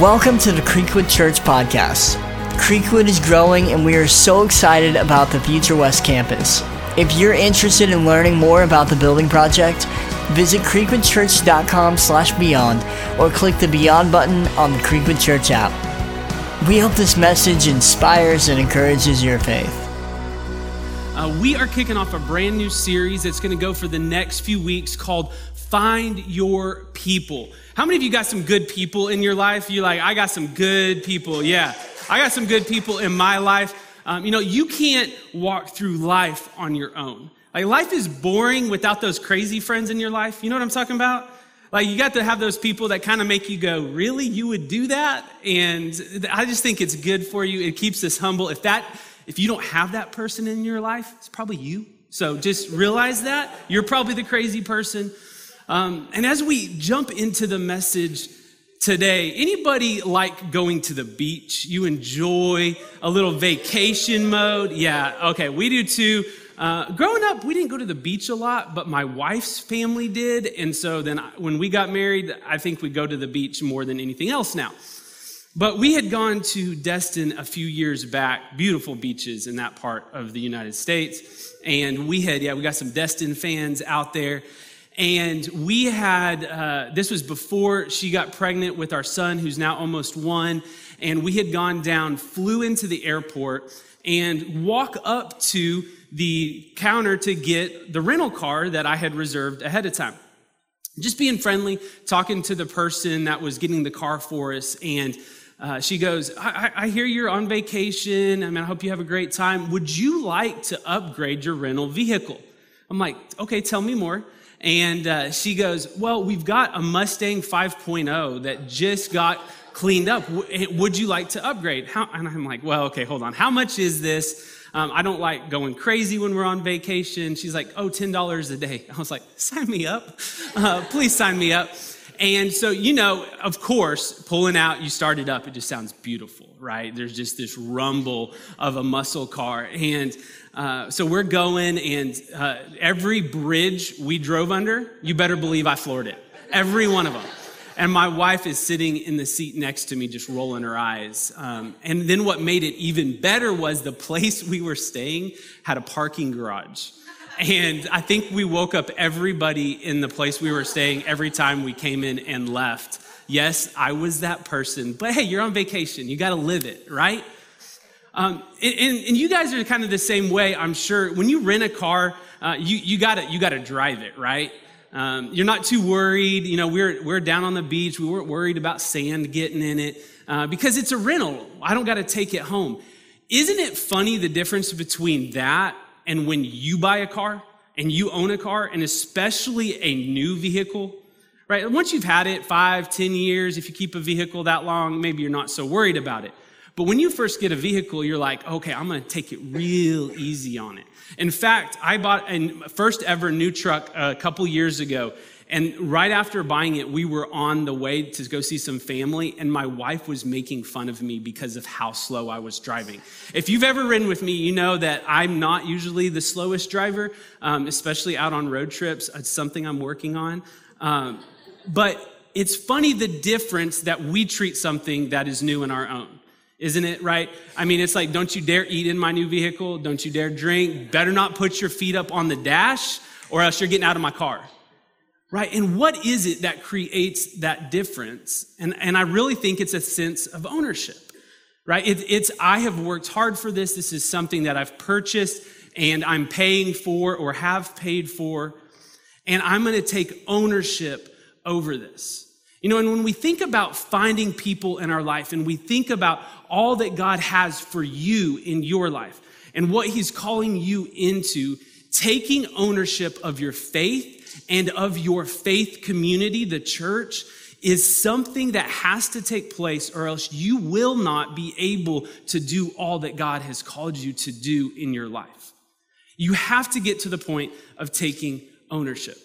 Welcome to the Creekwood Church Podcast. Creekwood is growing and we are so excited about the Future West campus. If you're interested in learning more about the building project, visit creekwoodchurch.com slash beyond or click the Beyond button on the Creekwood Church app. We hope this message inspires and encourages your faith. Uh, we are kicking off a brand new series that's going to go for the next few weeks called Find Your People. How many of you got some good people in your life? You're like, I got some good people. Yeah, I got some good people in my life. Um, you know, you can't walk through life on your own. Like, life is boring without those crazy friends in your life. You know what I'm talking about? Like, you got to have those people that kind of make you go, Really? You would do that? And I just think it's good for you. It keeps us humble. If that, if you don't have that person in your life, it's probably you. So just realize that. You're probably the crazy person. Um, and as we jump into the message today, anybody like going to the beach? You enjoy a little vacation mode? Yeah, okay, we do too. Uh, growing up, we didn't go to the beach a lot, but my wife's family did. And so then when we got married, I think we go to the beach more than anything else now. But we had gone to Destin a few years back, beautiful beaches in that part of the United States. And we had, yeah, we got some Destin fans out there. And we had, uh, this was before she got pregnant with our son, who's now almost one. And we had gone down, flew into the airport, and walk up to the counter to get the rental car that I had reserved ahead of time. Just being friendly, talking to the person that was getting the car for us. And uh, she goes, I-, I hear you're on vacation. I mean, I hope you have a great time. Would you like to upgrade your rental vehicle? I'm like, okay, tell me more. And uh, she goes, Well, we've got a Mustang 5.0 that just got cleaned up. Eh, would you like to upgrade? How? And I'm like, Well, okay, hold on. How much is this? Um, I don't like going crazy when we're on vacation. She's like, Oh, $10 a day. I was like, Sign me up. Uh, please sign me up. And so, you know, of course, pulling out, you start it up, it just sounds beautiful, right? There's just this rumble of a muscle car. And uh, so we're going, and uh, every bridge we drove under, you better believe I floored it. Every one of them. And my wife is sitting in the seat next to me, just rolling her eyes. Um, and then what made it even better was the place we were staying had a parking garage. And I think we woke up everybody in the place we were staying every time we came in and left. Yes, I was that person, but hey, you're on vacation. You got to live it, right? Um, and, and, you guys are kind of the same way, I'm sure. When you rent a car, uh, you, you gotta, you gotta drive it, right? Um, you're not too worried. You know, we're, we're down on the beach. We weren't worried about sand getting in it uh, because it's a rental. I don't got to take it home. Isn't it funny the difference between that and when you buy a car and you own a car and especially a new vehicle? Right? Once you've had it five, ten years, if you keep a vehicle that long, maybe you're not so worried about it. But when you first get a vehicle, you're like, okay, I'm to take it real easy on it. In fact, I bought a first ever new truck a couple years ago. And right after buying it, we were on the way to go see some family, and my wife was making fun of me because of how slow I was driving. If you've ever ridden with me, you know that I'm not usually the slowest driver, um, especially out on road trips. It's something I'm working on. Um, but it's funny the difference that we treat something that is new in our own. Isn't it right? I mean, it's like, don't you dare eat in my new vehicle. Don't you dare drink. Better not put your feet up on the dash or else you're getting out of my car. Right? And what is it that creates that difference? And, and I really think it's a sense of ownership. Right? It, it's, I have worked hard for this. This is something that I've purchased and I'm paying for or have paid for. And I'm going to take ownership over this. You know, and when we think about finding people in our life and we think about all that God has for you in your life and what He's calling you into, taking ownership of your faith and of your faith community, the church, is something that has to take place, or else you will not be able to do all that God has called you to do in your life. You have to get to the point of taking ownership.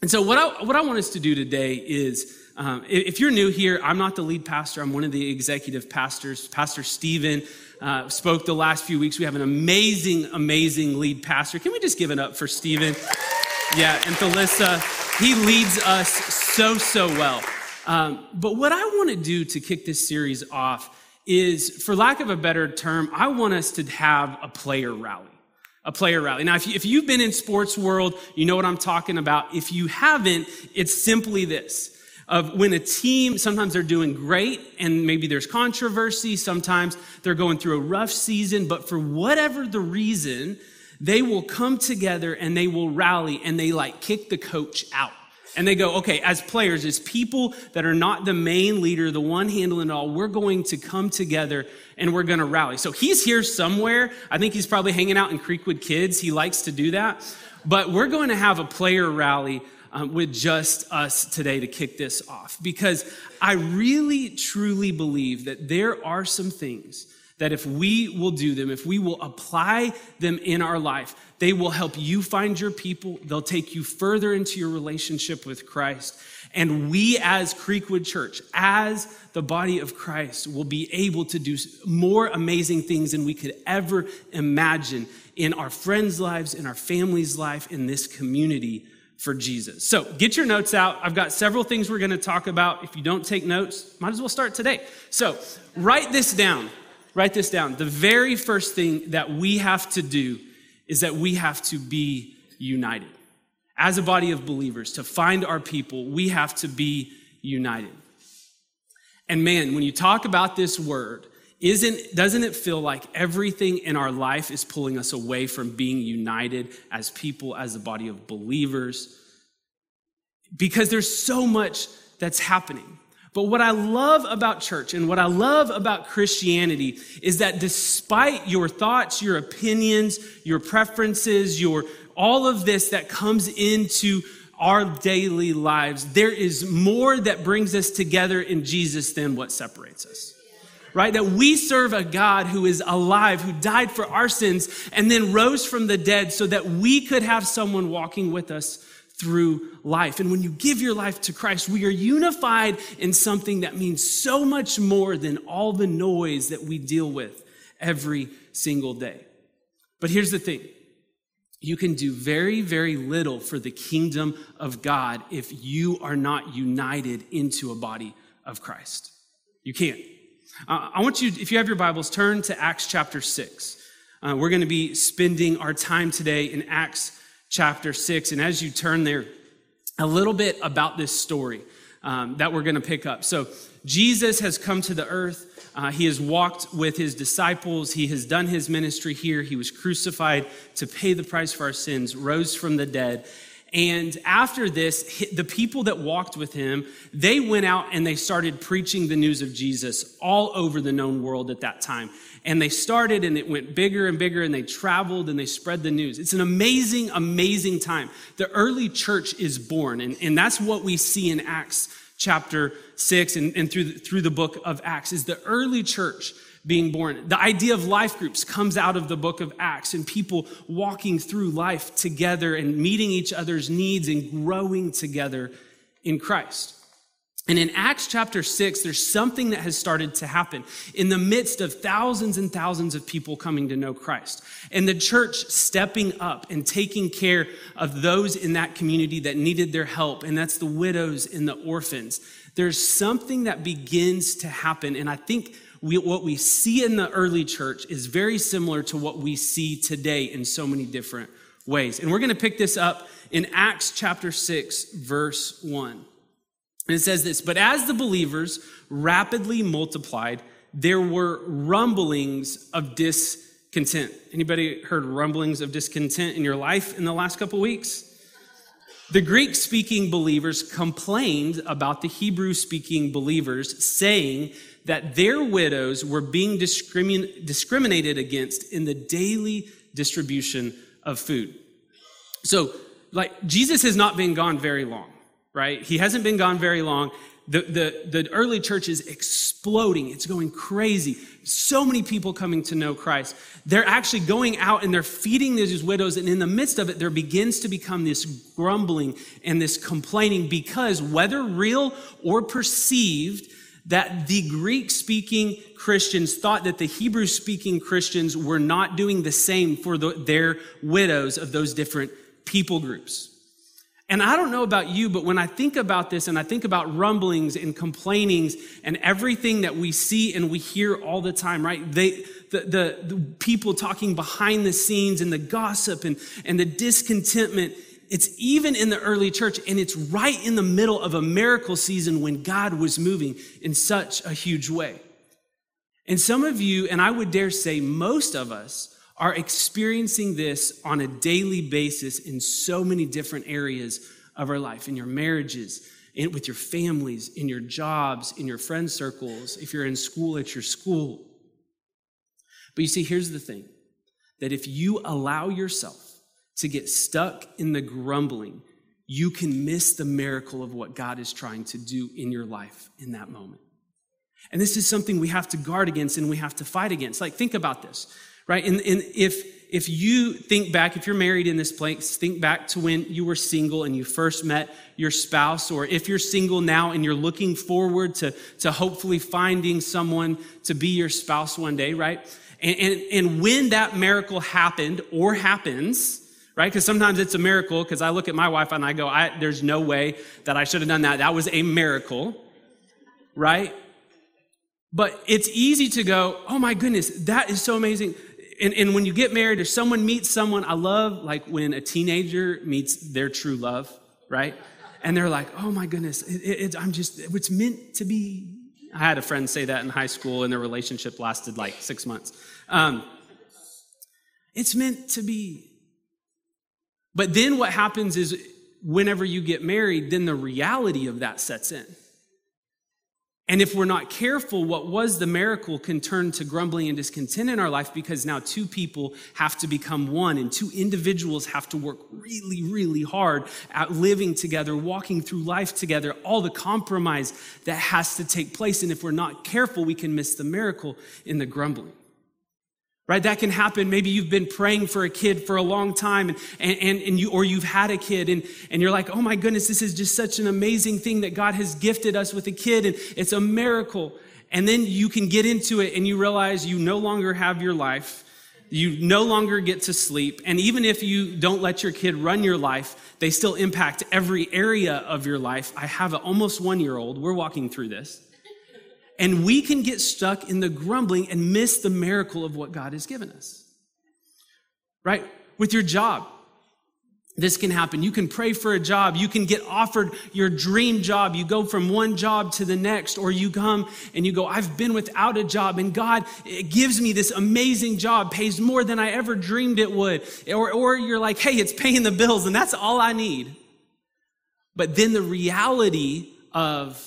And so, what I, what I want us to do today is um, if you're new here, I'm not the lead pastor, I'm one of the executive pastors. Pastor Stephen uh, spoke the last few weeks. We have an amazing, amazing lead pastor. Can we just give it up for Stephen? Yeah, and Thalissa. He leads us so, so well. Um, but what I want to do to kick this series off is, for lack of a better term, I want us to have a player rally. A player rally. Now, if, you, if you've been in sports world, you know what I'm talking about. If you haven't, it's simply this of when a team, sometimes they're doing great and maybe there's controversy. Sometimes they're going through a rough season, but for whatever the reason, they will come together and they will rally and they like kick the coach out. And they go, okay, as players, as people that are not the main leader, the one handling it all, we're going to come together and we're going to rally. So he's here somewhere. I think he's probably hanging out in Creekwood Kids. He likes to do that. But we're going to have a player rally um, with just us today to kick this off because I really, truly believe that there are some things that if we will do them, if we will apply them in our life, they will help you find your people. They'll take you further into your relationship with Christ. And we, as Creekwood Church, as the body of Christ, will be able to do more amazing things than we could ever imagine in our friends' lives, in our family's life, in this community for Jesus. So get your notes out. I've got several things we're going to talk about. If you don't take notes, might as well start today. So write this down. Write this down. The very first thing that we have to do is that we have to be united. As a body of believers, to find our people, we have to be united. And man, when you talk about this word, isn't, doesn't it feel like everything in our life is pulling us away from being united as people, as a body of believers? Because there's so much that's happening. But what I love about church and what I love about Christianity is that despite your thoughts, your opinions, your preferences, your all of this that comes into our daily lives, there is more that brings us together in Jesus than what separates us right? That we serve a God who is alive, who died for our sins, and then rose from the dead so that we could have someone walking with us through life. And when you give your life to Christ, we are unified in something that means so much more than all the noise that we deal with every single day. But here's the thing. You can do very, very little for the kingdom of God if you are not united into a body of Christ. You can't. Uh, I want you, if you have your Bibles, turn to Acts chapter 6. Uh, we're going to be spending our time today in Acts chapter 6. And as you turn there, a little bit about this story um, that we're going to pick up. So, Jesus has come to the earth. Uh, he has walked with his disciples. He has done his ministry here. He was crucified to pay the price for our sins, rose from the dead. And after this, the people that walked with him, they went out and they started preaching the news of Jesus all over the known world at that time. And they started and it went bigger and bigger and they traveled and they spread the news. It's an amazing, amazing time. The early church is born. And, and that's what we see in Acts chapter 6 and, and through, the, through the book of Acts is the early church being born. The idea of life groups comes out of the book of Acts and people walking through life together and meeting each other's needs and growing together in Christ. And in Acts chapter 6, there's something that has started to happen in the midst of thousands and thousands of people coming to know Christ. And the church stepping up and taking care of those in that community that needed their help. And that's the widows and the orphans. There's something that begins to happen. And I think we, what we see in the early church is very similar to what we see today in so many different ways. And we're going to pick this up in Acts chapter 6, verse 1. And it says this But as the believers rapidly multiplied, there were rumblings of discontent. Anybody heard rumblings of discontent in your life in the last couple weeks? The Greek speaking believers complained about the Hebrew speaking believers, saying that their widows were being discrimin- discriminated against in the daily distribution of food. So, like, Jesus has not been gone very long, right? He hasn't been gone very long. The, the, the early church is exploding. It's going crazy. So many people coming to know Christ. They're actually going out and they're feeding these widows. And in the midst of it, there begins to become this grumbling and this complaining because whether real or perceived, that the Greek speaking Christians thought that the Hebrew speaking Christians were not doing the same for the, their widows of those different people groups. And I don't know about you, but when I think about this and I think about rumblings and complainings and everything that we see and we hear all the time, right? They, the, the, the people talking behind the scenes and the gossip and, and the discontentment, it's even in the early church and it's right in the middle of a miracle season when God was moving in such a huge way. And some of you, and I would dare say most of us, are experiencing this on a daily basis in so many different areas of our life, in your marriages, in, with your families, in your jobs, in your friend circles, if you're in school at your school. But you see, here's the thing that if you allow yourself to get stuck in the grumbling, you can miss the miracle of what God is trying to do in your life in that moment. And this is something we have to guard against and we have to fight against. Like, think about this right? And, and if, if you think back, if you're married in this place, think back to when you were single and you first met your spouse, or if you're single now and you're looking forward to, to hopefully finding someone to be your spouse one day, right? And, and, and when that miracle happened or happens, right? Because sometimes it's a miracle, because I look at my wife and I go, I, there's no way that I should have done that. That was a miracle, right? But it's easy to go, oh my goodness, that is so amazing and, and when you get married or someone meets someone, I love like when a teenager meets their true love, right? And they're like, oh my goodness, it, it, I'm just, it's meant to be. I had a friend say that in high school, and their relationship lasted like six months. Um, it's meant to be. But then what happens is, whenever you get married, then the reality of that sets in. And if we're not careful, what was the miracle can turn to grumbling and discontent in our life because now two people have to become one and two individuals have to work really, really hard at living together, walking through life together, all the compromise that has to take place. And if we're not careful, we can miss the miracle in the grumbling right? That can happen. Maybe you've been praying for a kid for a long time and, and, and you or you've had a kid and, and you're like oh my goodness this is just such an amazing thing that god has gifted us with a kid and it's a miracle. And then you can get into it and you realize you no longer have your life. You no longer get to sleep. And even if you don't let your kid run your life they still impact every area of your life. I have an almost one year old. We're walking through this and we can get stuck in the grumbling and miss the miracle of what God has given us. Right? With your job, this can happen. You can pray for a job. You can get offered your dream job. You go from one job to the next, or you come and you go, I've been without a job, and God gives me this amazing job, pays more than I ever dreamed it would. Or, or you're like, hey, it's paying the bills, and that's all I need. But then the reality of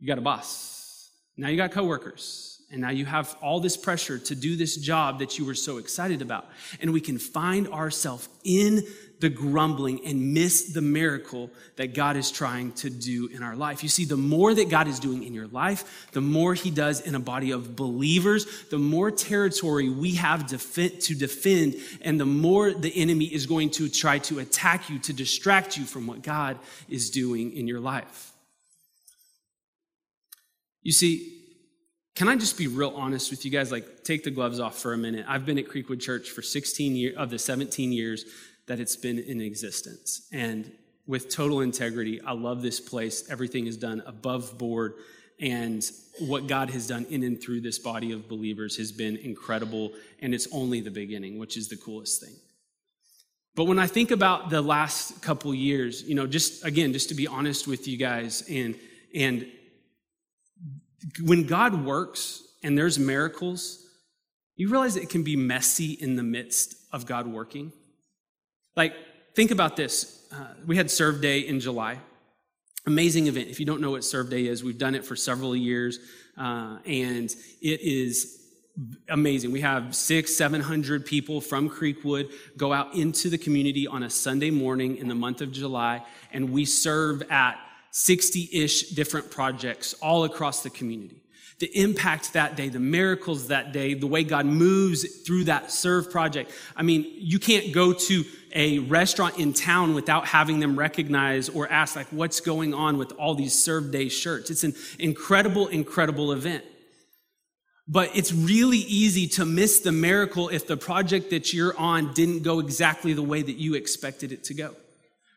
you got a boss. Now you got coworkers. And now you have all this pressure to do this job that you were so excited about. And we can find ourselves in the grumbling and miss the miracle that God is trying to do in our life. You see, the more that God is doing in your life, the more He does in a body of believers, the more territory we have to defend, and the more the enemy is going to try to attack you, to distract you from what God is doing in your life. You see, can I just be real honest with you guys? Like, take the gloves off for a minute. I've been at Creekwood Church for 16 years of the 17 years that it's been in existence. And with total integrity, I love this place. Everything is done above board. And what God has done in and through this body of believers has been incredible. And it's only the beginning, which is the coolest thing. But when I think about the last couple years, you know, just again, just to be honest with you guys and, and when God works and there's miracles, you realize it can be messy in the midst of God working. Like, think about this. Uh, we had Serve Day in July. Amazing event. If you don't know what Serve Day is, we've done it for several years, uh, and it is amazing. We have six, seven hundred people from Creekwood go out into the community on a Sunday morning in the month of July, and we serve at 60 ish different projects all across the community. The impact that day, the miracles that day, the way God moves through that serve project. I mean, you can't go to a restaurant in town without having them recognize or ask, like, what's going on with all these serve day shirts. It's an incredible, incredible event. But it's really easy to miss the miracle if the project that you're on didn't go exactly the way that you expected it to go.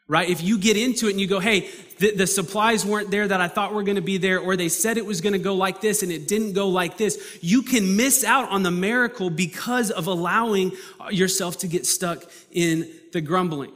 Right? If you get into it and you go, hey, the, the supplies weren't there that I thought were going to be there, or they said it was going to go like this and it didn't go like this, you can miss out on the miracle because of allowing yourself to get stuck in the grumbling.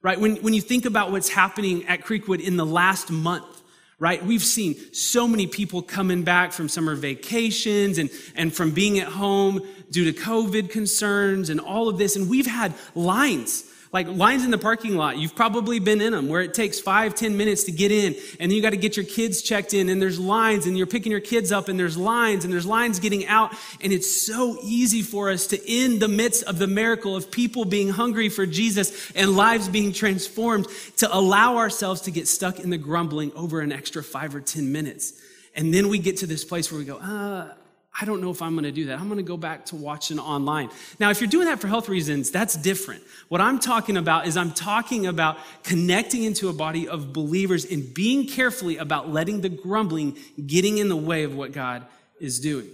Right? When, when you think about what's happening at Creekwood in the last month, right? We've seen so many people coming back from summer vacations and, and from being at home due to COVID concerns and all of this. And we've had lines like lines in the parking lot, you've probably been in them where it takes five, ten minutes to get in, and you got to get your kids checked in, and there's lines, and you're picking your kids up, and there's lines, and there's lines getting out. And it's so easy for us to, in the midst of the miracle of people being hungry for Jesus and lives being transformed, to allow ourselves to get stuck in the grumbling over an extra five or ten minutes. And then we get to this place where we go, uh, I don't know if I'm going to do that. I'm going to go back to watching online. Now, if you're doing that for health reasons, that's different. What I'm talking about is I'm talking about connecting into a body of believers and being carefully about letting the grumbling getting in the way of what God is doing.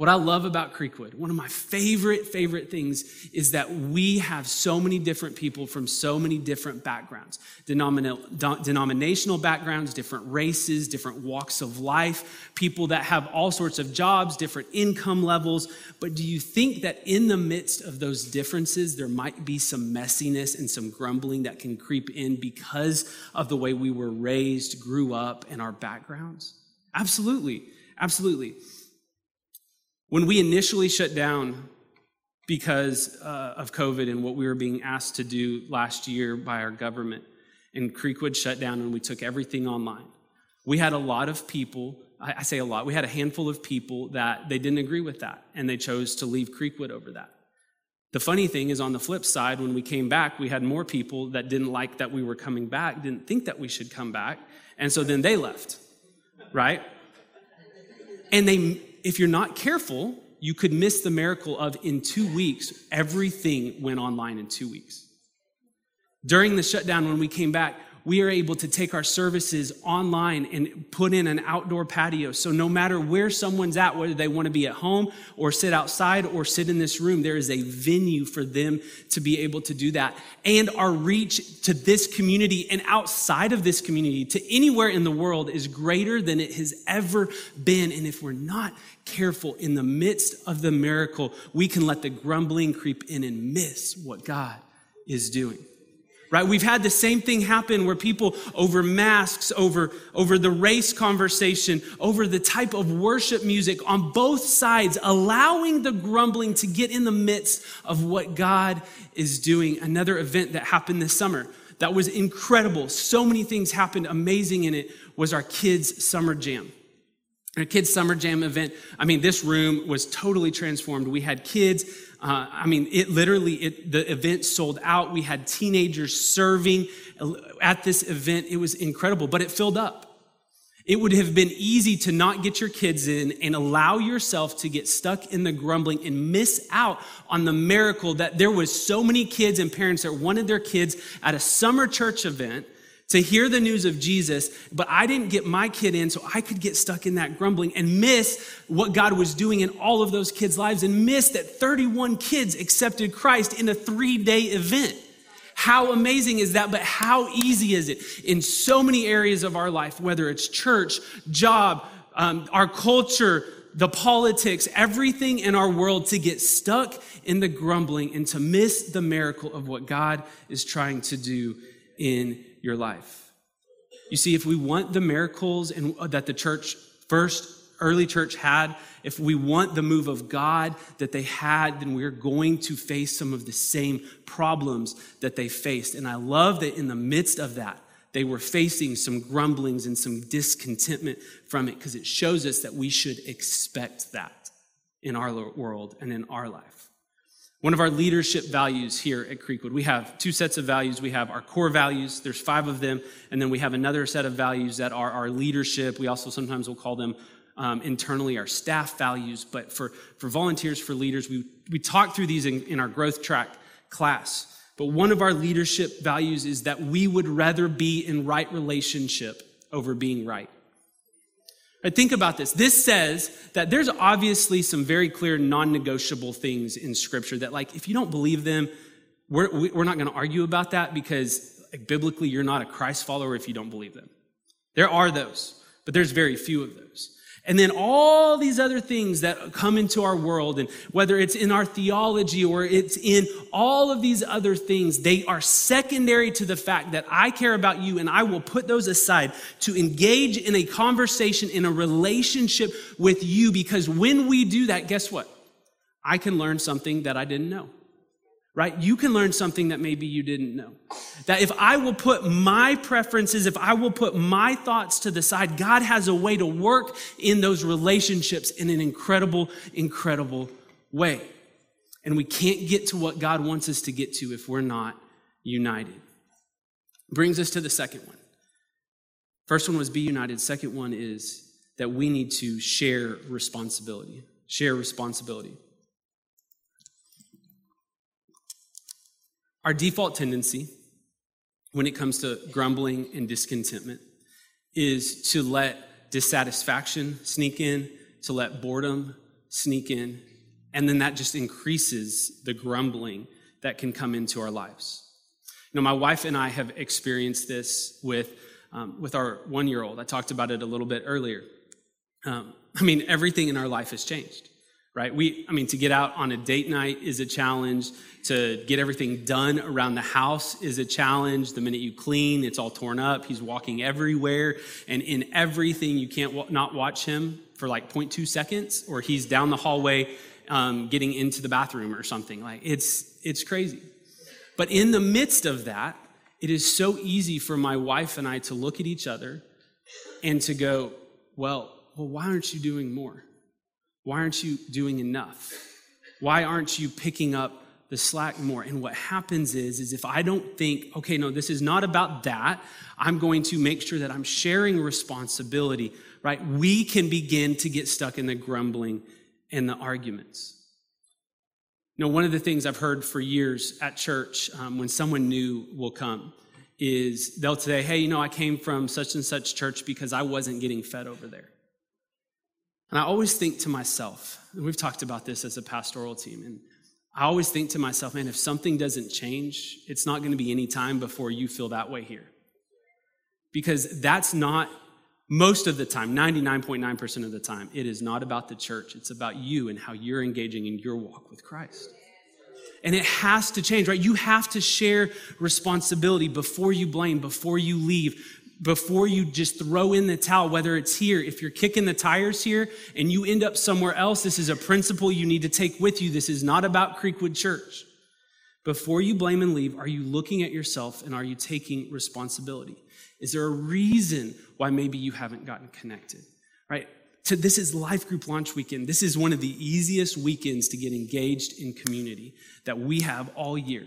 What I love about Creekwood, one of my favorite, favorite things is that we have so many different people from so many different backgrounds denominational backgrounds, different races, different walks of life, people that have all sorts of jobs, different income levels. But do you think that in the midst of those differences, there might be some messiness and some grumbling that can creep in because of the way we were raised, grew up, and our backgrounds? Absolutely. Absolutely. When we initially shut down because uh, of COVID and what we were being asked to do last year by our government, and Creekwood shut down and we took everything online, we had a lot of people. I say a lot. We had a handful of people that they didn't agree with that, and they chose to leave Creekwood over that. The funny thing is, on the flip side, when we came back, we had more people that didn't like that we were coming back, didn't think that we should come back, and so then they left, right? And they if you're not careful, you could miss the miracle of in two weeks, everything went online in two weeks. During the shutdown, when we came back, we are able to take our services online and put in an outdoor patio. So no matter where someone's at, whether they want to be at home or sit outside or sit in this room, there is a venue for them to be able to do that. And our reach to this community and outside of this community to anywhere in the world is greater than it has ever been. And if we're not careful in the midst of the miracle, we can let the grumbling creep in and miss what God is doing right? We've had the same thing happen where people over masks, over, over the race conversation, over the type of worship music on both sides, allowing the grumbling to get in the midst of what God is doing. Another event that happened this summer that was incredible. So many things happened amazing in it was our kids' summer jam. Our kids' summer jam event. I mean, this room was totally transformed. We had kids uh, I mean, it literally, it, the event sold out. We had teenagers serving at this event. It was incredible, but it filled up. It would have been easy to not get your kids in and allow yourself to get stuck in the grumbling and miss out on the miracle that there was so many kids and parents that wanted their kids at a summer church event to hear the news of Jesus, but I didn't get my kid in, so I could get stuck in that grumbling and miss what God was doing in all of those kids' lives and miss that 31 kids accepted Christ in a three day event. How amazing is that? But how easy is it in so many areas of our life, whether it's church, job, um, our culture, the politics, everything in our world to get stuck in the grumbling and to miss the miracle of what God is trying to do in your life. You see, if we want the miracles and uh, that the church first early church had, if we want the move of God that they had, then we're going to face some of the same problems that they faced. And I love that in the midst of that, they were facing some grumblings and some discontentment from it because it shows us that we should expect that in our world and in our life. One of our leadership values here at Creekwood, we have two sets of values. We have our core values, there's five of them, and then we have another set of values that are our leadership. We also sometimes will call them um, internally our staff values. But for, for volunteers, for leaders, we, we talk through these in, in our growth track class. But one of our leadership values is that we would rather be in right relationship over being right. Think about this. This says that there's obviously some very clear non negotiable things in Scripture that, like, if you don't believe them, we're, we're not going to argue about that because like, biblically you're not a Christ follower if you don't believe them. There are those, but there's very few of those. And then all these other things that come into our world, and whether it's in our theology or it's in all of these other things, they are secondary to the fact that I care about you and I will put those aside to engage in a conversation, in a relationship with you. Because when we do that, guess what? I can learn something that I didn't know right? You can learn something that maybe you didn't know. That if I will put my preferences, if I will put my thoughts to the side, God has a way to work in those relationships in an incredible, incredible way. And we can't get to what God wants us to get to if we're not united. Brings us to the second one. First one was be united. Second one is that we need to share responsibility. Share responsibility. Our default tendency when it comes to grumbling and discontentment is to let dissatisfaction sneak in, to let boredom sneak in, and then that just increases the grumbling that can come into our lives. You know, my wife and I have experienced this with, um, with our one year old. I talked about it a little bit earlier. Um, I mean, everything in our life has changed right? We, I mean, to get out on a date night is a challenge. To get everything done around the house is a challenge. The minute you clean, it's all torn up. He's walking everywhere and in everything. You can't not watch him for like 0.2 seconds, or he's down the hallway um, getting into the bathroom or something. Like it's it's crazy. But in the midst of that, it is so easy for my wife and I to look at each other and to go, well, well, why aren't you doing more? Why aren't you doing enough? Why aren't you picking up the slack more? And what happens is, is if I don't think, okay, no, this is not about that, I'm going to make sure that I'm sharing responsibility, right? We can begin to get stuck in the grumbling and the arguments. You know, one of the things I've heard for years at church um, when someone new will come is they'll say, hey, you know, I came from such and such church because I wasn't getting fed over there. And I always think to myself, and we've talked about this as a pastoral team, and I always think to myself, man, if something doesn't change, it's not going to be any time before you feel that way here. Because that's not most of the time, 99.9% of the time, it is not about the church. It's about you and how you're engaging in your walk with Christ. And it has to change, right? You have to share responsibility before you blame, before you leave, before you just throw in the towel, whether it's here, if you're kicking the tires here and you end up somewhere else, this is a principle you need to take with you. This is not about Creekwood Church. Before you blame and leave, are you looking at yourself and are you taking responsibility? Is there a reason why maybe you haven't gotten connected? Right? To, this is life group launch weekend. This is one of the easiest weekends to get engaged in community that we have all year.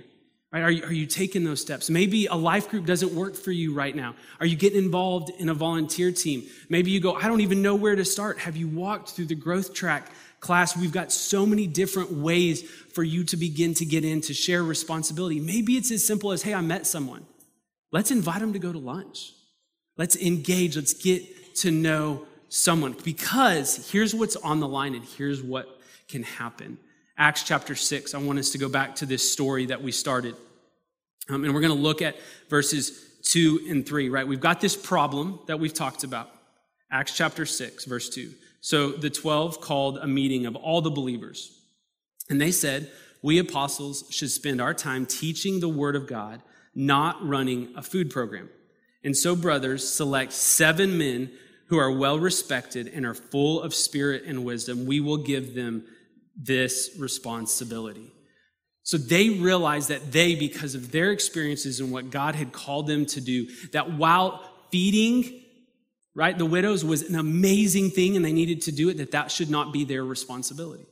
Right? Are, you, are you taking those steps? Maybe a life group doesn't work for you right now. Are you getting involved in a volunteer team? Maybe you go, I don't even know where to start. Have you walked through the growth track class? We've got so many different ways for you to begin to get in to share responsibility. Maybe it's as simple as, hey, I met someone. Let's invite them to go to lunch. Let's engage. Let's get to know someone because here's what's on the line and here's what can happen. Acts chapter 6. I want us to go back to this story that we started. Um, and we're going to look at verses 2 and 3, right? We've got this problem that we've talked about. Acts chapter 6, verse 2. So the 12 called a meeting of all the believers. And they said, We apostles should spend our time teaching the word of God, not running a food program. And so, brothers, select seven men who are well respected and are full of spirit and wisdom. We will give them this responsibility. So they realized that they, because of their experiences and what God had called them to do, that while feeding, right, the widows was an amazing thing and they needed to do it, that that should not be their responsibility.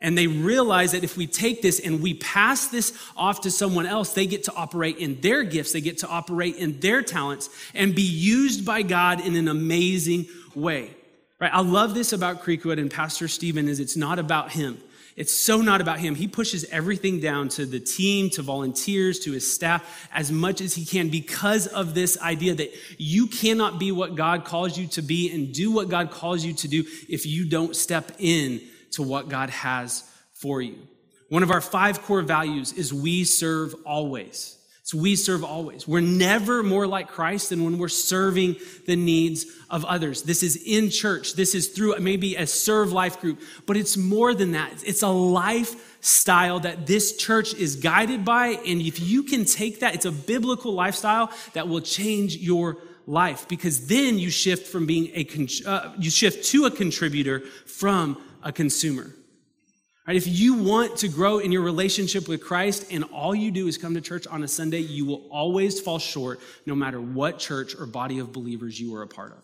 And they realize that if we take this and we pass this off to someone else, they get to operate in their gifts, they get to operate in their talents and be used by God in an amazing way. Right? I love this about Creekwood and Pastor Stephen is it's not about him. It's so not about him. He pushes everything down to the team, to volunteers, to his staff as much as he can because of this idea that you cannot be what God calls you to be and do what God calls you to do if you don't step in to what God has for you. One of our five core values is we serve always. So we serve always. We're never more like Christ than when we're serving the needs of others. This is in church. This is through maybe a serve life group, but it's more than that. It's a lifestyle that this church is guided by. And if you can take that, it's a biblical lifestyle that will change your life because then you shift from being a, uh, you shift to a contributor from a consumer. Right? If you want to grow in your relationship with Christ and all you do is come to church on a Sunday, you will always fall short no matter what church or body of believers you are a part of.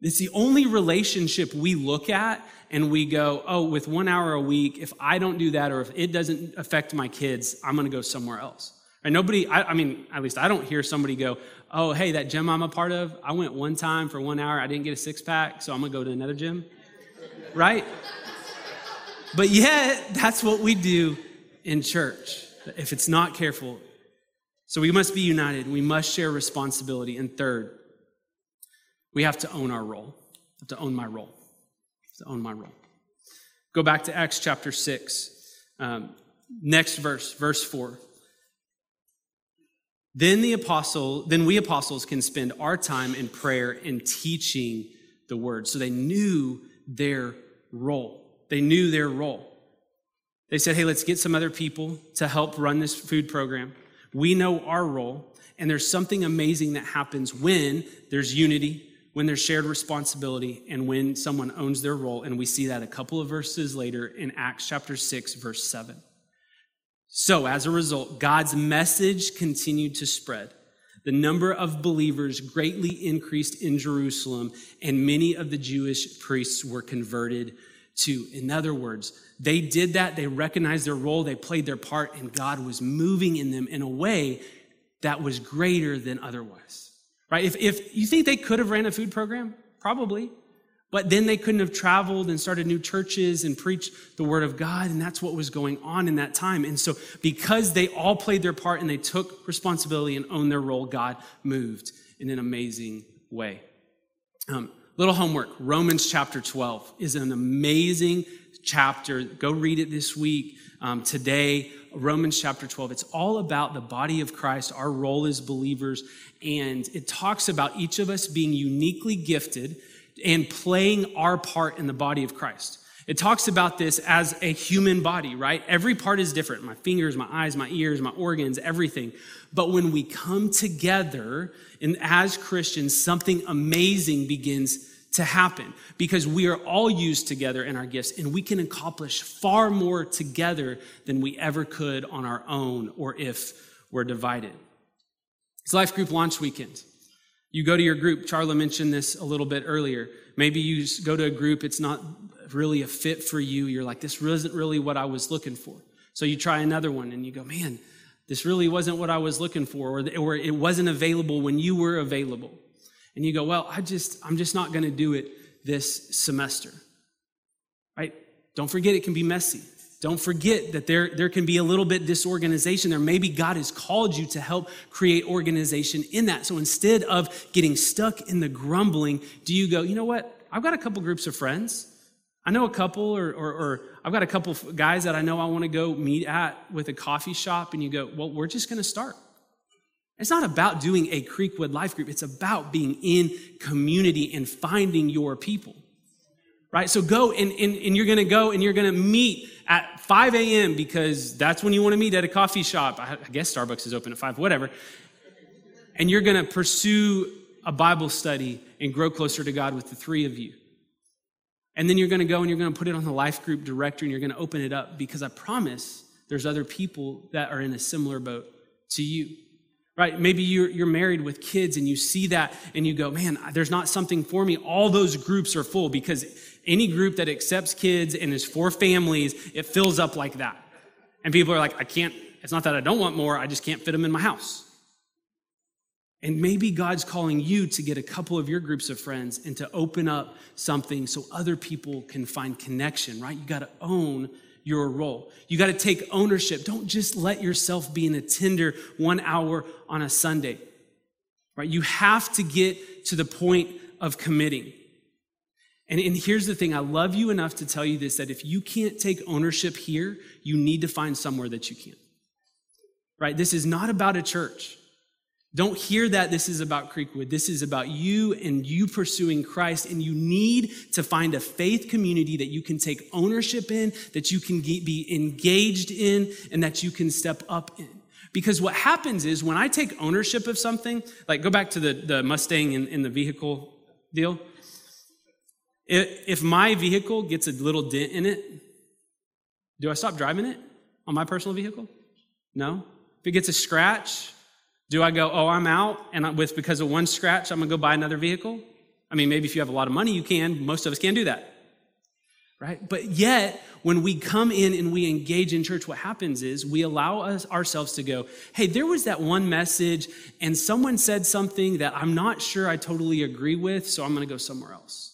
It's the only relationship we look at and we go, oh, with one hour a week, if I don't do that or if it doesn't affect my kids, I'm going to go somewhere else. Right? Nobody, I, I mean, at least I don't hear somebody go, oh, hey, that gym I'm a part of, I went one time for one hour, I didn't get a six pack, so I'm going to go to another gym. Right? But yet, that's what we do in church if it's not careful. So we must be united. We must share responsibility. And third, we have to own our role. I have to own my role. to own my role. Go back to Acts chapter 6. Um, next verse, verse 4. Then the apostle, then we apostles can spend our time in prayer and teaching the word. So they knew their role. They knew their role. They said, hey, let's get some other people to help run this food program. We know our role, and there's something amazing that happens when there's unity, when there's shared responsibility, and when someone owns their role. And we see that a couple of verses later in Acts chapter 6, verse 7. So, as a result, God's message continued to spread. The number of believers greatly increased in Jerusalem, and many of the Jewish priests were converted to. In other words, they did that, they recognized their role, they played their part, and God was moving in them in a way that was greater than otherwise. Right? If, if you think they could have ran a food program, probably. But then they couldn't have traveled and started new churches and preached the word of God, and that's what was going on in that time. And so, because they all played their part and they took responsibility and owned their role, God moved in an amazing way. Um, Little homework Romans chapter 12 is an amazing chapter. Go read it this week, um, today. Romans chapter 12. It's all about the body of Christ, our role as believers, and it talks about each of us being uniquely gifted and playing our part in the body of Christ. It talks about this as a human body, right? Every part is different my fingers, my eyes, my ears, my organs, everything. But when we come together and as Christians, something amazing begins to happen because we are all used together in our gifts and we can accomplish far more together than we ever could on our own or if we're divided. It's Life Group Launch Weekend. You go to your group, Charla mentioned this a little bit earlier. Maybe you go to a group, it's not really a fit for you. You're like, this isn't really what I was looking for. So you try another one and you go, man, this really wasn't what I was looking for, or, it wasn't available when you were available. And you go, well, I just, I'm just not going to do it this semester. Right? Don't forget it can be messy. Don't forget that there, there can be a little bit disorganization there. Maybe God has called you to help create organization in that. So instead of getting stuck in the grumbling, do you go, you know what? I've got a couple groups of friends. I know a couple, or, or, or I've got a couple guys that I know I want to go meet at with a coffee shop, and you go, well, we're just going to start. It's not about doing a Creekwood life group, it's about being in community and finding your people. Right? So go and, and, and you're going to go and you're going to meet at 5 a.m. because that's when you want to meet at a coffee shop. I guess Starbucks is open at 5, whatever. And you're going to pursue a Bible study and grow closer to God with the three of you. And then you're going to go and you're going to put it on the life group directory and you're going to open it up because I promise there's other people that are in a similar boat to you. Right? Maybe you're, you're married with kids and you see that and you go, man, there's not something for me. All those groups are full because any group that accepts kids and is for families, it fills up like that. And people are like, I can't, it's not that I don't want more, I just can't fit them in my house. And maybe God's calling you to get a couple of your groups of friends and to open up something so other people can find connection, right? You got to own your role. You got to take ownership. Don't just let yourself be an attender one hour on a Sunday, right? You have to get to the point of committing. And, and here's the thing I love you enough to tell you this that if you can't take ownership here, you need to find somewhere that you can. Right? This is not about a church. Don't hear that this is about Creekwood. This is about you and you pursuing Christ. And you need to find a faith community that you can take ownership in, that you can be engaged in, and that you can step up in. Because what happens is when I take ownership of something, like go back to the, the Mustang in, the vehicle deal. If my vehicle gets a little dent in it, do I stop driving it on my personal vehicle? No. If it gets a scratch, do I go, oh, I'm out, and with because of one scratch, I'm gonna go buy another vehicle? I mean, maybe if you have a lot of money, you can. Most of us can't do that. Right? But yet, when we come in and we engage in church, what happens is we allow us ourselves to go, hey, there was that one message, and someone said something that I'm not sure I totally agree with, so I'm gonna go somewhere else.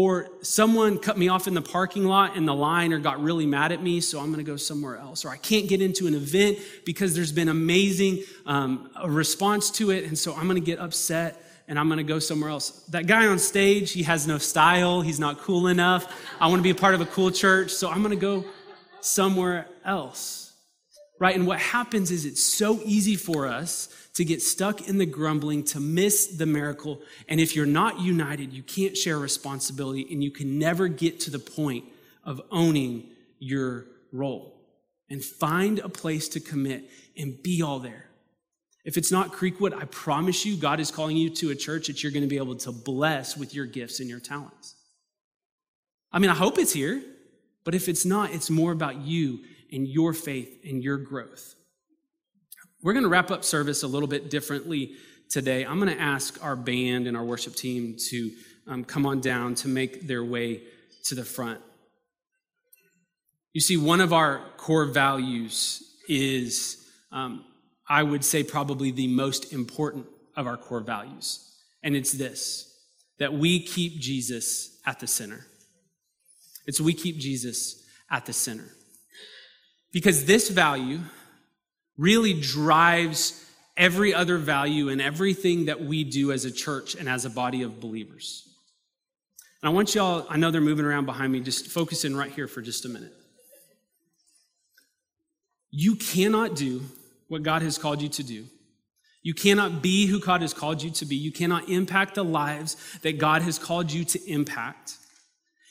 Or someone cut me off in the parking lot in the line or got really mad at me, so I'm to go somewhere else. Or I can't get into an event because there's been amazing um, response to it, and so I'm to get upset and I'm to go somewhere else. That guy on stage, he has no style. He's not cool enough. I want to be a part of a cool church, so I'm to go somewhere else. Right? And what happens is it's so easy for us to get stuck in the grumbling, to miss the miracle. And if you're not united, you can't share responsibility and you can never get to the point of owning your role. And find a place to commit and be all there. If it's not Creekwood, I promise you, God is calling you to a church that you're going to be able to bless with your gifts and your talents. I mean, I hope it's here, but if it's not, it's more about you and your faith and your growth. We're going to wrap up service a little bit differently today. I'm going to ask our band and our worship team to um, come on down to make their way to the front. You see, one of our core values is, um, I would say, probably the most important of our core values. And it's this that we keep Jesus at the center. It's we keep Jesus at the center. Because this value, really drives every other value and everything that we do as a church and as a body of believers. And I want y'all, I know they're moving around behind me, just focus in right here for just a minute. You cannot do what God has called you to do. You cannot be who God has called you to be. You cannot impact the lives that God has called you to impact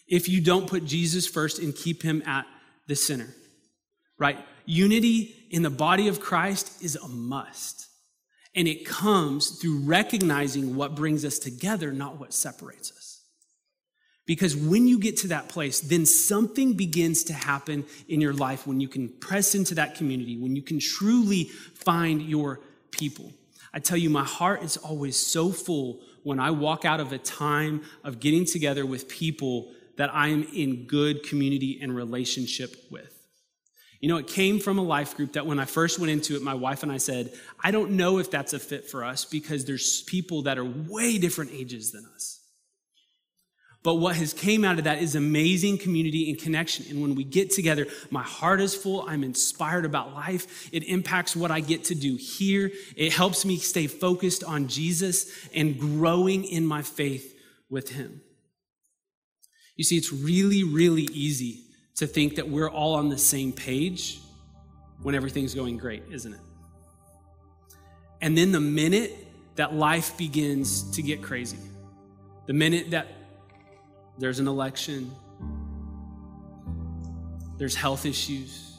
if you don't put Jesus first and keep him at the center, right? Unity in the body of Christ is a must. And it comes through recognizing what brings us together, not what separates us. Because when you get to that place, then something begins to happen in your life when you can press into that community, when you can truly find your people. I tell you, my heart is always so full when I walk out of a time of getting together with people that I am in good community and relationship with. You know, it came from a life group that when I first went into it, my wife and I said, I don't know if that's a fit for us because there's people that are way different ages than us. But what has came out of that is amazing community and connection. And when we get together, my heart is full. I'm inspired about life. It impacts what I get to do here. It helps me stay focused on Jesus and growing in my faith with him. You see, it's really, really easy to think that we're all on the same page when everything's going great, isn't it? And then the minute that life begins to get crazy, the minute that there's an election, there's health issues,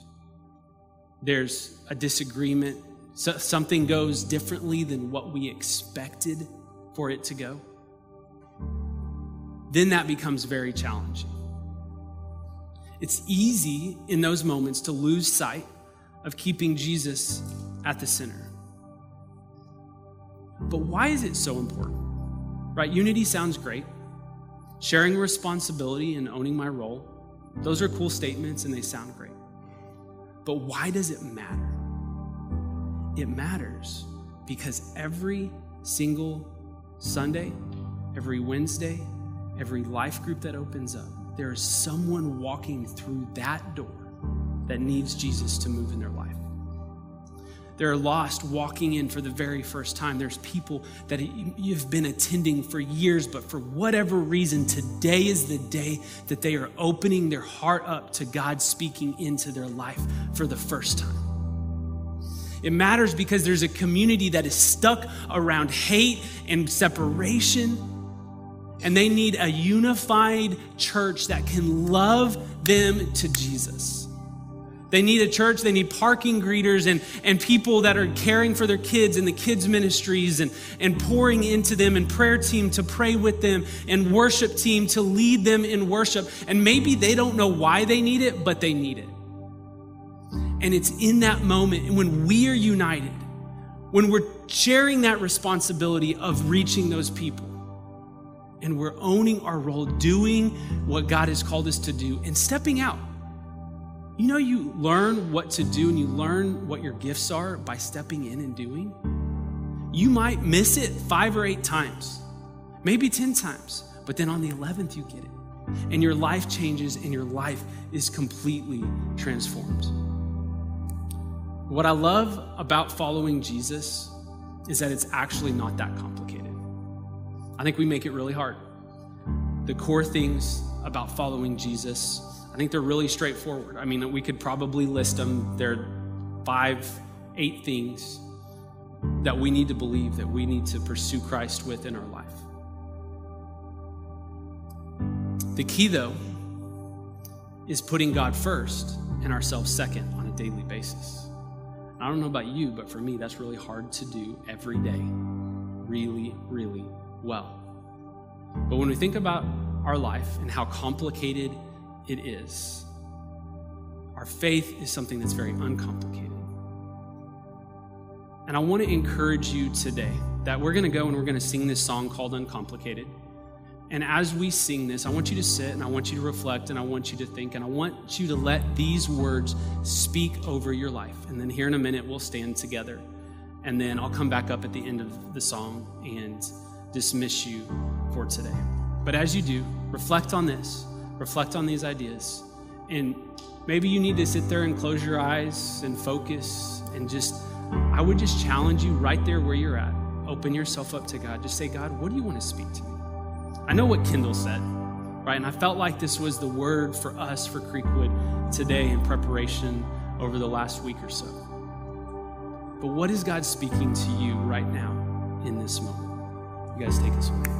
there's a disagreement, so something goes differently than what we expected for it to go, then that becomes very challenging. It's easy in those moments to lose sight of keeping Jesus at the center. But why is it so important? Right? Unity sounds great. Sharing responsibility and owning my role, those are cool statements and they sound great. But why does it matter? It matters Because every single Sunday, every Wednesday, every life group that opens up, there is someone walking through that door that needs Jesus to move in their life. There are lost walking in for the very first time. There's people that you've been attending for years, but for whatever reason, today is the day that they are opening their heart up to God speaking into their life for the first time. It matters because there's a community that is stuck around hate and separation, and they need a unified church that can love them to Jesus. They need a church, they need parking greeters and, and people that are caring for their kids in the kids' ministries and, and pouring into them, and prayer team to pray with them, and worship team to lead them in worship. And maybe they don't know why they need it, but they need it. And it's in that moment when we are united, when we're sharing that responsibility of reaching those people, and we're owning our role, doing what God has called us to do, and stepping out. You know, you learn what to do and you learn what your gifts are by stepping in and doing. You might miss it five or eight times, maybe 10 times, but then on the 11th, you get it. And your life changes and your life is completely transformed. What I love about following Jesus is that it's actually not that complicated. I think we make it really hard. The core things about following Jesus, I think they're really straightforward. I mean, we could probably list them. There are five, eight things that we need to believe, that we need to pursue Christ with in our life. The key, though, is putting God first and ourselves second on a daily basis. I don't know about you, but for me, that's really hard to do every day, really, really well. But when we think about our life and how complicated it is, our faith is something that's very uncomplicated. And I want to encourage you today that we're going to go and we're going to sing this song called Uncomplicated. And as we sing this, I want you to sit and I want you to reflect and I want you to think and I want you to let these words speak over your life. And then here in a minute, we'll stand together. And then I'll come back up at the end of the song and dismiss you for today. But as you do, reflect on this, reflect on these ideas. And maybe you need to sit there and close your eyes and focus and just, I would just challenge you right there where you're at. Open yourself up to God. Just say, God, what do you want to speak to me? I know what Kendall said, right? And I felt like this was the word for us for Creekwood today in preparation over the last week or so. But what is God speaking to you right now in this moment? You guys take us away.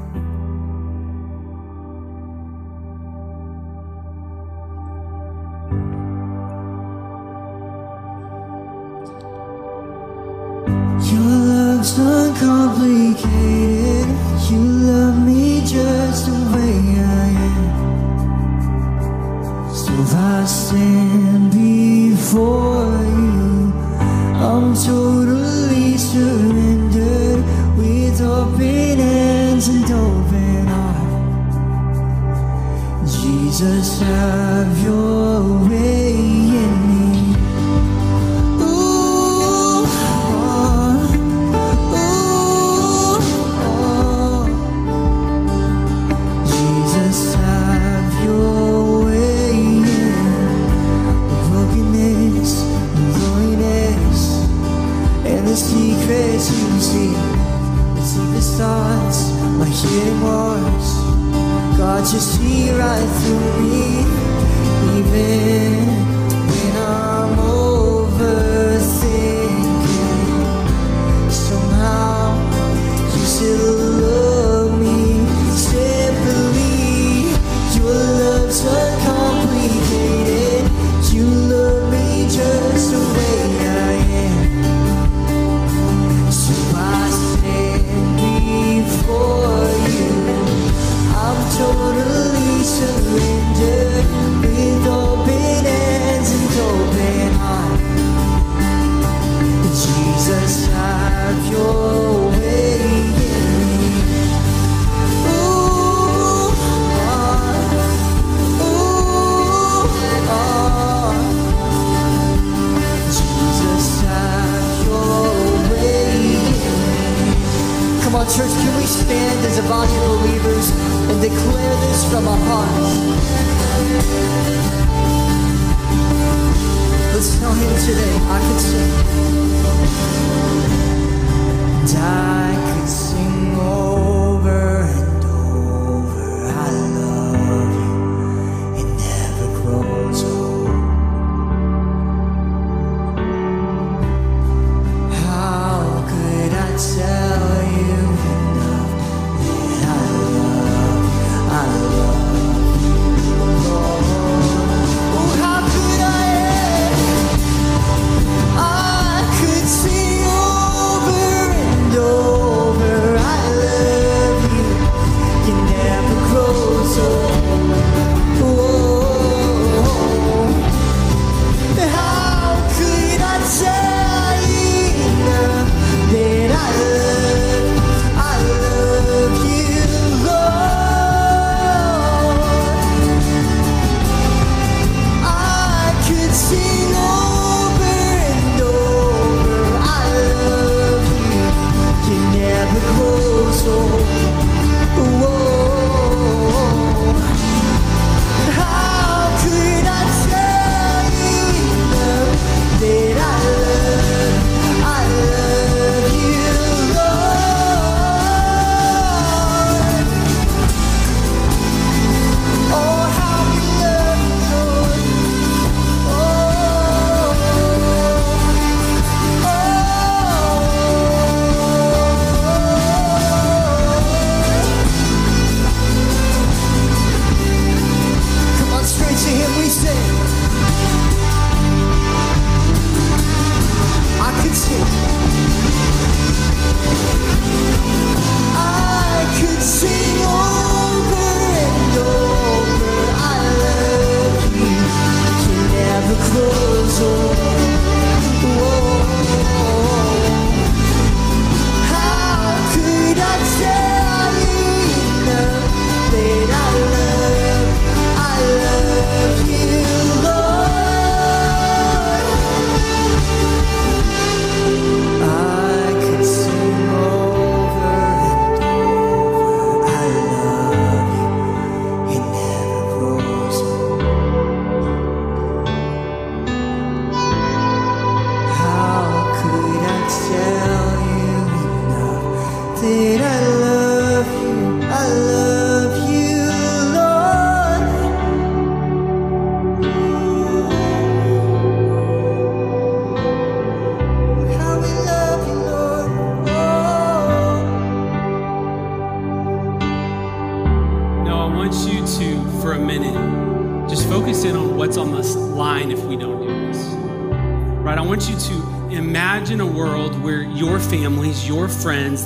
Your love's uncomplicated. You love me just the way I am. So I stand before Jesus,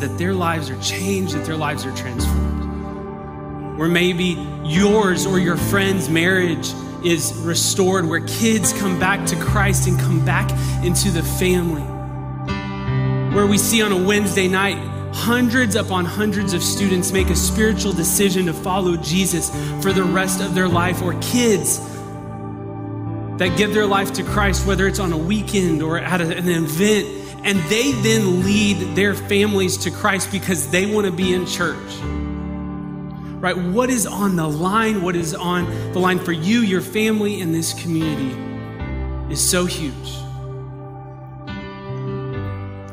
that their lives are changed, that their lives are transformed. Where maybe yours or your friend's marriage is restored, where kids come back to Christ and come back into the family where we see on a Wednesday night hundreds upon hundreds of students make a spiritual decision to follow Jesus for the rest of their life, or kids that give their life to Christ, whether it's on a weekend or at an event, and they then lead their families to Christ because they want to be in church. Right? What is on the line? What is on the line for you, your family, and this community is so huge.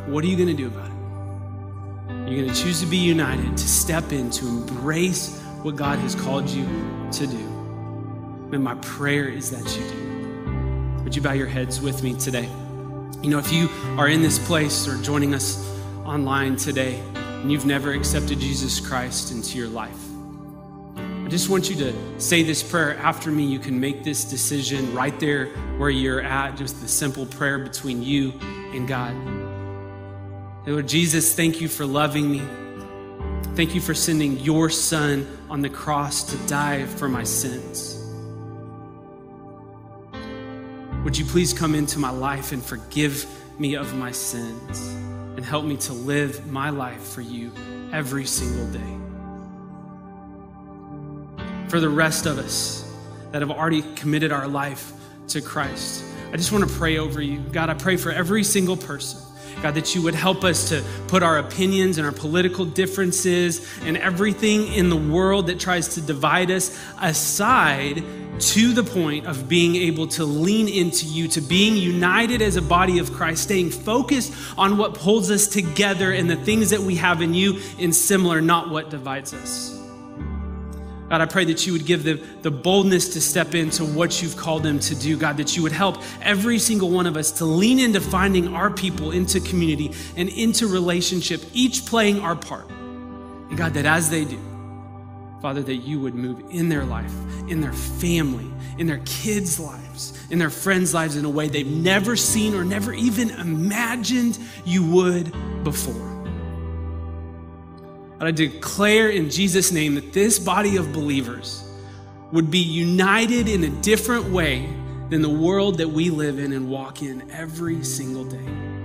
What are you going to do about it? You're going to choose to be united, to step in, to embrace what God has called you to do. And my prayer is that you do. Would you bow your heads with me today? You know, if you are in this place or joining us online today and you've never accepted Jesus Christ into your life, I just want you to say this prayer after me. You can make this decision right there where you're at, just the simple prayer between you and God. Lord Jesus, thank you for loving me. Thank you for sending your son on the cross to die for my sins. Would you please come into my life and forgive me of my sins and help me to live my life for you every single day? For the rest of us that have already committed our life to Christ, I just want to pray over you. God, I pray for every single person God, that you would help us to put our opinions and our political differences and everything in the world that tries to divide us aside to the point of being able to lean into you, to being united as a body of Christ, staying focused on what holds us together and the things that we have in you in similar, not what divides us. God, I pray that you would give them the boldness to step into what you've called them to do. God, that you would help every single one of us to lean into finding our people into community and into relationship, each playing our part. And God, that as they do, Father, that you would move in their life, in their family, in their kids' lives, in their friends' lives in a way they've never seen or never even imagined you would before. And I declare in Jesus' name that this body of believers would be united in a different way than the world that we live in and walk in every single day.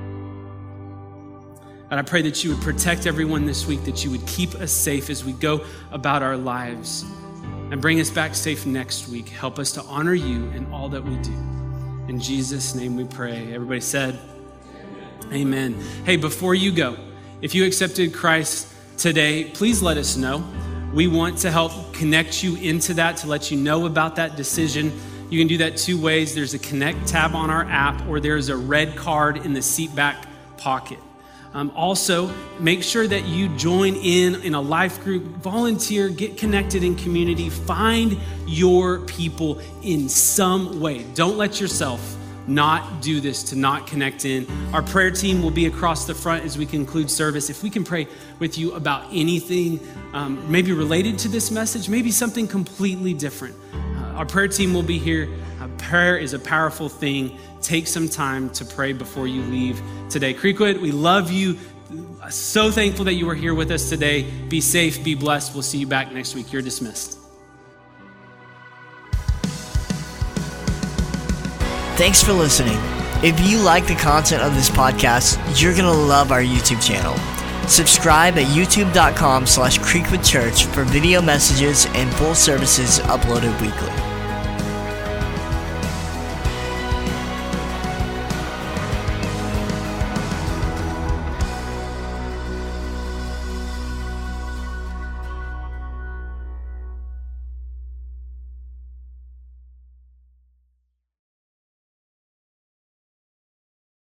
And I pray that you would protect everyone this week, that you would keep us safe as we go about our lives and bring us back safe next week. Help us to honor you in all that we do. In Jesus' name we pray. Everybody said, Amen. Hey, before you go, if you accepted Christ today, please let us know. We want to help connect you into that, to let you know about that decision. You can do that two ways there's a connect tab on our app, or there's a red card in the seat back pocket. Um, also, make sure that you join in in a life group, volunteer, get connected in community, find your people in some way. Don't let yourself not do this, to not connect in. Our prayer team will be across the front as we conclude service. If we can pray with you about anything, um, maybe related to this message, maybe something completely different, uh, our prayer team will be here. Prayer is a powerful thing. Take some time to pray before you leave today. Creekwood, we love you. So thankful that you were here with us today. Be safe, be blessed. We'll see you back next week. You're dismissed. Thanks for listening. If you like the content of this podcast, you're going to love our YouTube channel. Subscribe at youtube.com slash Creekwood Church for video messages and full services uploaded weekly.